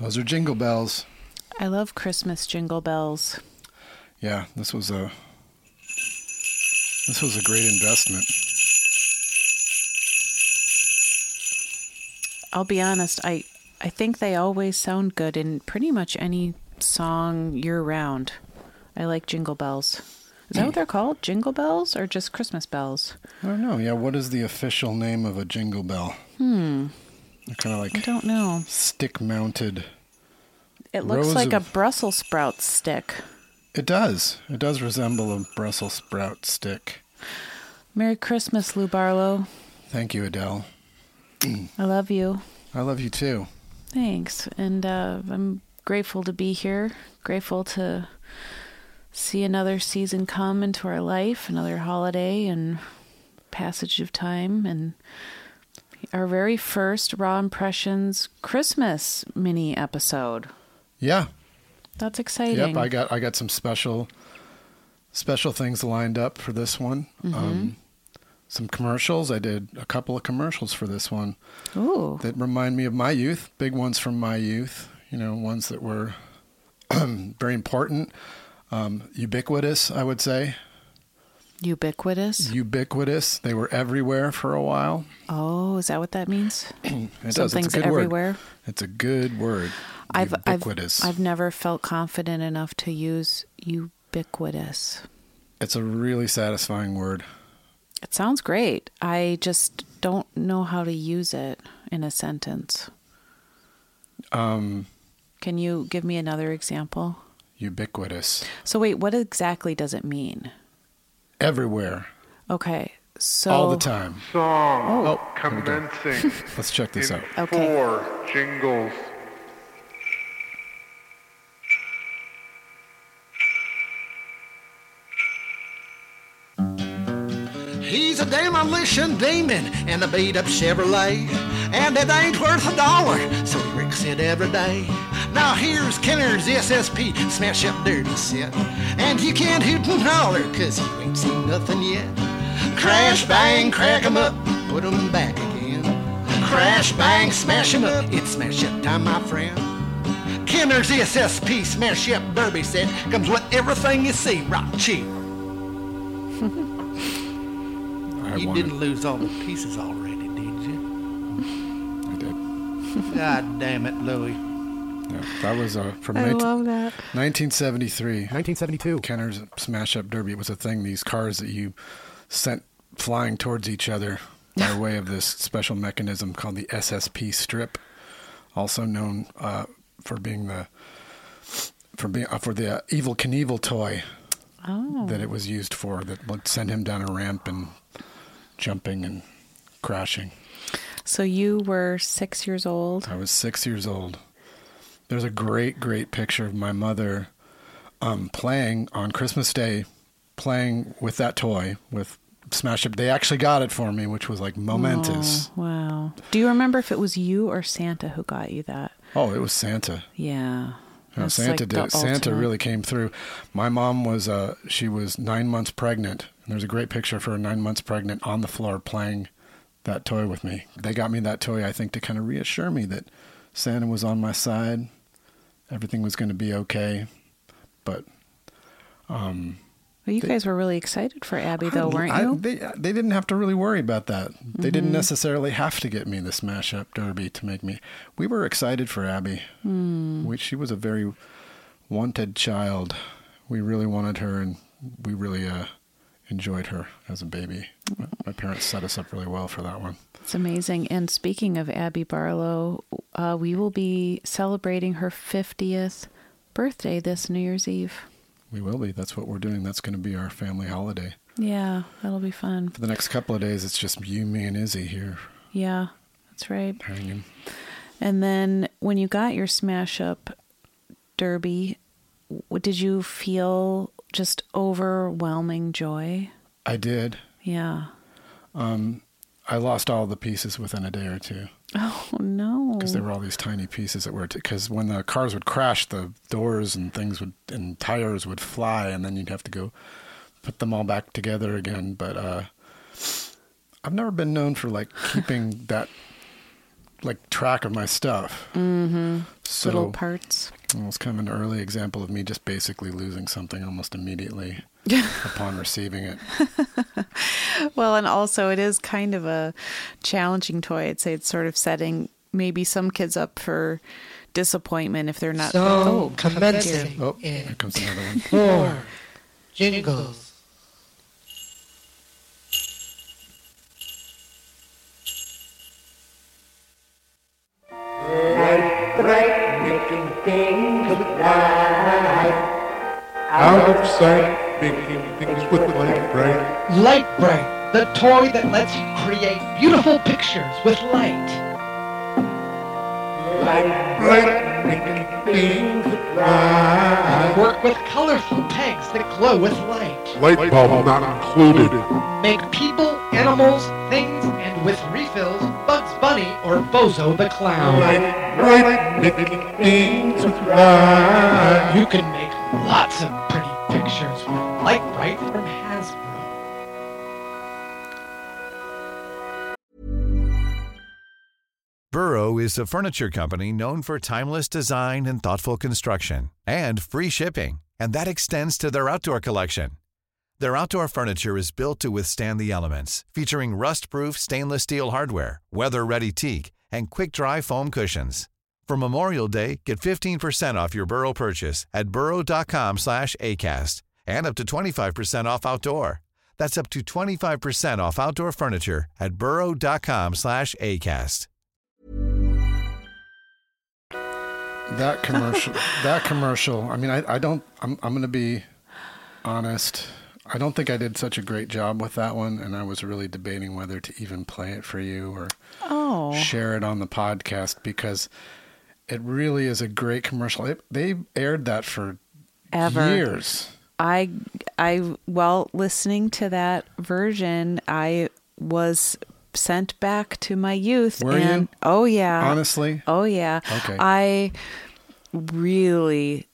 Those are jingle bells. I love Christmas jingle bells. Yeah, this was a this was a great investment. I'll be honest, I I think they always sound good in pretty much any song year round. I like jingle bells. Is that what they're called? Jingle bells or just Christmas bells? I don't know. Yeah, what is the official name of a jingle bell? Hmm. They're kind of like I like don't know. stick mounted. It looks like a Brussels sprout stick. It does. It does resemble a Brussels sprout stick. Merry Christmas, Lou Barlow. Thank you, Adele. I love you. I love you too. Thanks. And uh, I'm grateful to be here. Grateful to see another season come into our life, another holiday and passage of time, and our very first Raw Impressions Christmas mini episode. Yeah. That's exciting. Yep. I got I got some special special things lined up for this one. Mm-hmm. Um, some commercials. I did a couple of commercials for this one. Ooh. that remind me of my youth, big ones from my youth, you know, ones that were very important, um, ubiquitous, I would say. Ubiquitous. Ubiquitous. They were everywhere for a while. Oh, is that what that means? It does. It's a good everywhere. Word. It's a good word. I've, I've ubiquitous. I've never felt confident enough to use ubiquitous. It's a really satisfying word. It sounds great. I just don't know how to use it in a sentence. Um, Can you give me another example? ubiquitous. So wait, what exactly does it mean? Everywhere. Okay. So all the time. Song Oh, here we go. commencing Let's check this out. Okay. four jingles. Demolition demon and a beat up Chevrolet. And it ain't worth a dollar, so he wrecks it every day. Now here's Kenner's SSP, smash up derby set. And you can't hoot and holler, cause you ain't seen nothing yet. Crash, bang, crack 'em up, put 'em back again. Crash, bang, smash 'em up, it's smash up time, my friend. Kenner's SSP smash up derby set comes with everything you see, rock cheap. I You wanted- didn't lose all the pieces already, did you? I did. God damn it, Louie. Yeah, that was uh, from I 19- love that. 1973. 1972. Kenner's Smash Up Derby It was a thing. These cars that you sent flying towards each other by way of this special mechanism called the SSP strip, also known uh, for being the for being uh, for the uh, Evel Knievel toy Oh. that it was used for that would send him down a ramp and jumping and crashing. So you were six years old. I was six years old. There's a great, great picture of my mother um, playing on Christmas Day, playing with that toy with Smash Up. They actually got it for me, which was like momentous. Oh, wow. Do you remember if it was you or Santa who got you that? Oh, it was Santa. Yeah. Santa like did. Santa ultimate. really came through. My mom was uh, she was nine months pregnant, and there's a great picture of her nine months pregnant on the floor playing that toy with me. They got me that toy, I think, to kind of reassure me that Santa was on my side, everything was going to be okay. But um, Well, you guys were really excited for Abby, though, weren't I- you? they they didn't have to really worry about that. They didn't Mm-hmm. necessarily have to get me the Smash Up Derby to make me. We were excited for Abby. Hmm. We, she was a very wanted child. We really wanted her, and we really uh, enjoyed her as a baby. My, my parents set us up really well for that one. It's amazing. And speaking of Abby Barlow, uh, we will be celebrating her 50th birthday this New Year's Eve. We will be. That's what we're doing. That's going to be our family holiday. Yeah, that'll be fun. For the next couple of days, it's just you, me, and Izzy here Yeah, that's right. hanging. And then when you got your smash up derby, did you feel just overwhelming joy? I did. Yeah. Um, I lost all the pieces within a day or two Oh no. because there were all these tiny pieces that were. Because when the cars would crash, the doors and things would and tires would fly, and then you'd have to go put them all back together again. But uh, I've never been known for like keeping that like track of my stuff. Mm-hmm. So little parts. It was kind of an early example of me just basically losing something almost immediately upon receiving it. Well, and also it is kind of a challenging toy. I'd say it's sort of setting maybe some kids up for disappointment if they're not. So oh, commencing Oh, in here comes another one. four jingles. Lite-Brite, making things light. Out of sight, making things with Lite-Brite. Light Bright, the toy that lets you create beautiful pictures with light. Bright, making things bright. Work with colorful pegs that glow with light. Light bulb not included. Make people, animals, things, and with refills, Bugs Bunny or Bozo the Clown. Lite-Brite, making things bright. You can make lots of pretty pictures with Light Bright from Hasbro. Burrow is a furniture company known for timeless design and thoughtful construction and free shipping, and that extends to their outdoor collection. Their outdoor furniture is built to withstand the elements, featuring rust-proof stainless steel hardware, weather-ready teak, and quick-dry foam cushions. For Memorial Day, get 15% off your Burrow purchase at burrow.com slash ACAST and up to 25% off outdoor. That's up to 25% off outdoor furniture at burrow.com slash ACAST. That commercial. that commercial. I mean, I, I don't. I'm. I'm going to be honest. I don't think I did such a great job with that one, and I was really debating whether to even play it for you or Oh, share it on the podcast because it really is a great commercial. It, they aired that for ever. years. I, I, well, listening to that version, I was sent back to my youth. Were and, you? Oh yeah. Honestly, Oh yeah. Okay. I really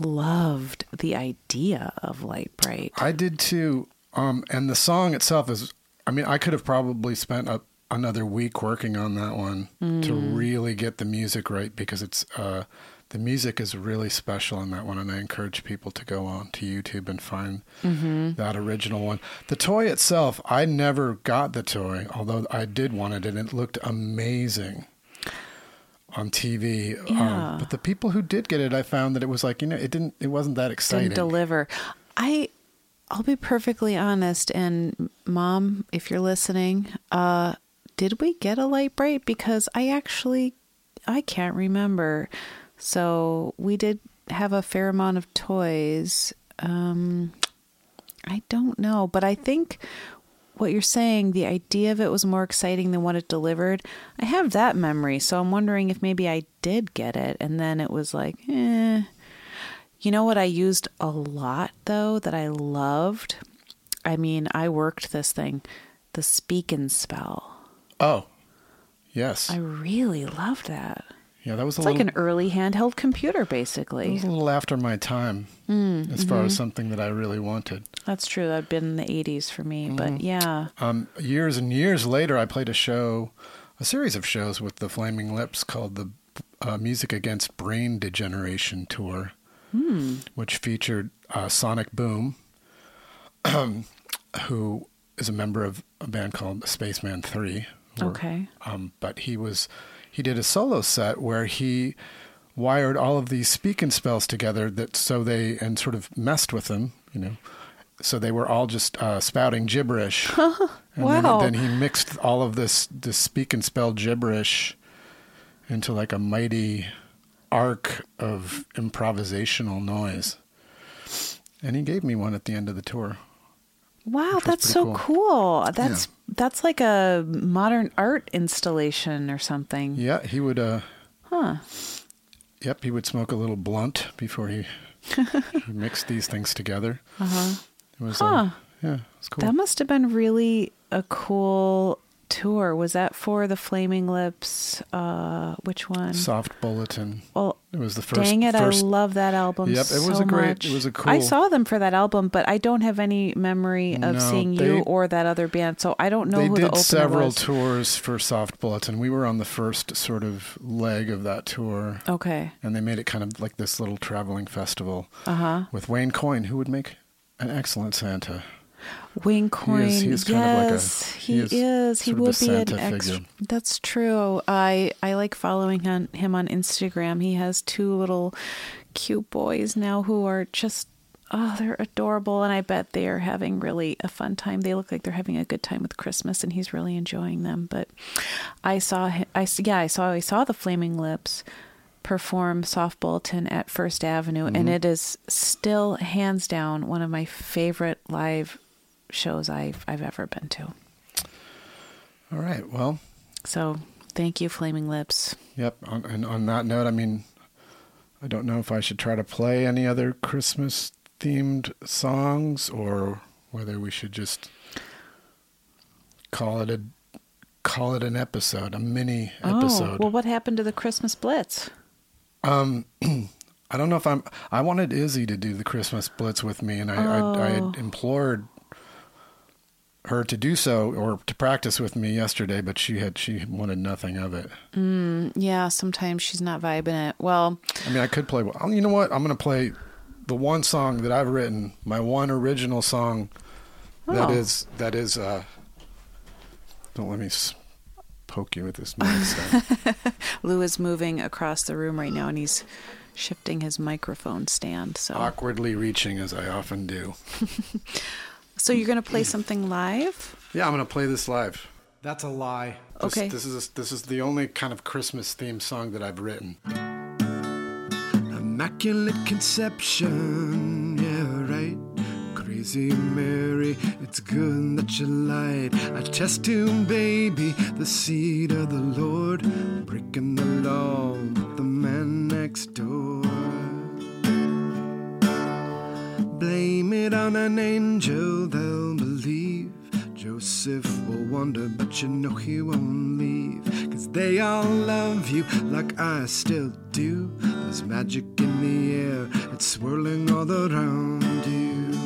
loved the idea of Lite-Brite. I did too. Um, and the song itself is. I mean, I could have probably spent a, another week working on that one to really get the music right because it's uh, the music is really special in that one, and I encourage people to go on to YouTube and find that original one. The toy itself, I never got the toy, although I did want it, and it looked amazing on TV. Yeah. Um, but the people who did get it, I found that it was like you know, it didn't, it wasn't that exciting. Didn't deliver. I I'll be perfectly honest and mom, if you're listening, uh did we get a Lite-Brite because I actually I can't remember. So we did have a fair amount of toys. Um I don't know, but I think what you're saying, the idea of it was more exciting than what it delivered. I have that memory, so I'm wondering if maybe I did get it and then it was like, eh. You know what I used a lot though that I loved? I mean, I worked this thing, the speak and spell. Oh, yes, I really loved that. Yeah, that was a It's little. like an early handheld computer basically. It was a little after my time Mm, as far mm-hmm. as something that I really wanted. That's true. That'd been in the 80s for me, but yeah. Um, years and years later, I played a show, a series of shows with the Flaming Lips called the uh, Music Against Brain Degeneration Tour, which featured uh, Sonic Boom, who is a member of a band called Spaceman 3. Or- Okay. um, but he was he did a solo set where he wired all of these speak and spells together that so they and sort of messed with them you know so they were all just uh, spouting gibberish. and then, then he mixed all of this this speak and spell gibberish into like a mighty arc of improvisational noise. And he gave me one at the end of the tour. Wow, that's so cool. cool. That's that's like a modern art installation or something. Yeah, he would. Uh, Huh. Yep, he would smoke a little blunt before he, he mixed these things together. Uh-huh. It was, Huh. uh, yeah, it's cool. That must have been really a cool tour. Was that for the Flaming Lips? Uh, which one? Soft Bulletin. Well, It was the first. Dang it! first- I love that album. Yep, it was so a great- much. it was a I cool- I saw them for that album, but I don't have any memory of No, seeing they- you or that other band, so I don't know They who the did opener several was. tours for Soft Bulletin. We were on the first sort of leg of that tour. Okay. And they made it kind of like this little traveling festival Uh huh. with Wayne Coyne, who would make an excellent Santa. Wayne Coyne. he is kind of like a- yes, he he is is. He sort of a would be an extra. figure. That's true. I I like following on, him on Instagram. He has two little cute boys now who are just oh, they're adorable, and I bet they are having really a fun time. They look like they're having a good time with Christmas, and he's really enjoying them. But I saw him. I yeah, I saw I saw the Flaming Lips perform Soft Bulletin at First Avenue, and Mm-hmm. it is still hands down one of my favorite live shows I've I've ever been to. All right. Well, So thank you, Flaming Lips. Yep. On, and on that note, I mean, I don't know if I should try to play any other Christmas themed songs or whether we should just call it a call it an episode, a mini episode. Oh, well, what happened to the Christmas Blitz? Um, I don't know if I'm. I wanted Izzy to do the Christmas Blitz with me, and I, I, I Oh. had implored her to do so or to practice with me yesterday, but she had she wanted nothing of it. Yeah, sometimes she's not vibing it. Well, I mean, I could play. well, You know what? I'm going to play the one song that I've written, my one original song. That Oh. is that is. uh Don't let me s- poke you with this mic. Lou is moving across the room right now, and he's shifting his microphone stand. So, Awkwardly reaching as I often do. so you're gonna play something live? Yeah, I'm going to play this live. That's a lie. This, Okay. This is this is the only kind of Christmas theme song that I've written. Immaculate Conception, yeah, right. Crazy Mary, it's good that you lied. A test tube baby, the seed of the Lord, breaking the law with the man next door. On an angel, they'll believe. Joseph will wonder, but you know he won't leave. Cause they all love you like I still do. There's magic in the air, it's swirling all around you.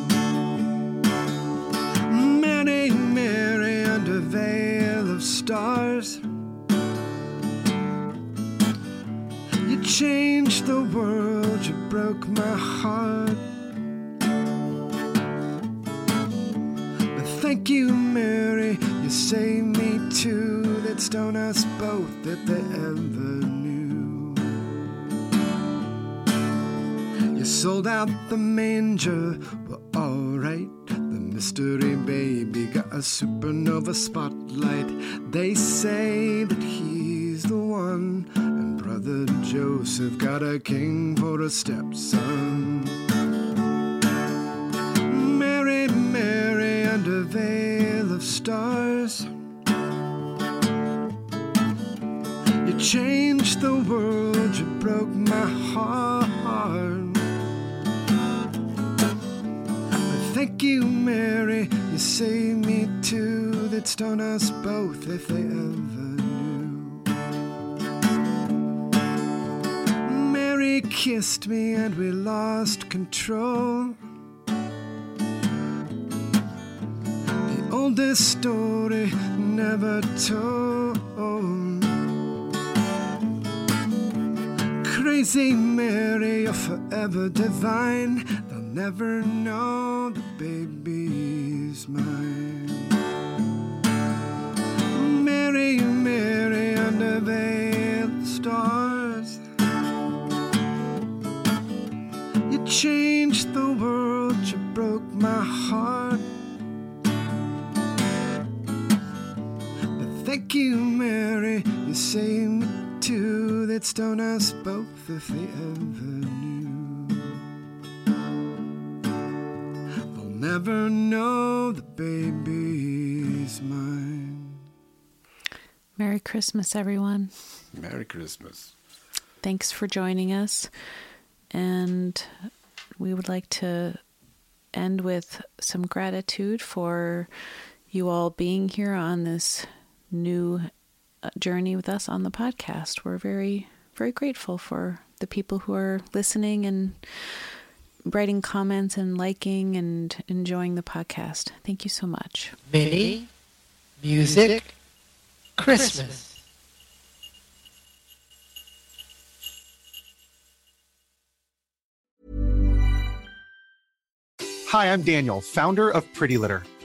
Mary, Mary, under veil of stars. You changed the world, you broke my heart. Thank you, Mary, you saved me too. That stone us both if they ever knew. You sold out the manger, well, alright. The mystery baby got a supernova spotlight. They say that he's the one, and brother Joseph got a king for a stepson. Veil of stars. You changed the world, you broke my heart. Thank you, Mary, you saved me too. They'd stone us both if they ever knew. Mary kissed me and we lost control. The oldest story never told. Crazy Mary, you're forever divine. They'll never know the baby's mine. Mary, Mary, under of stars. You changed the world, you broke my heart. Thank you, Mary. You say me too. That's done us both if they ever knew. They'll never know the baby's mine. Merry Christmas, everyone. Merry Christmas. Thanks for joining us. And we would like to end with some gratitude for you all being here on this new uh, journey with us on the podcast. We're very, very grateful for the people who are listening and writing comments and liking and enjoying the podcast. Thank you so much. Mini Music Christmas. Hi, I'm Daniel, founder of Pretty Litter.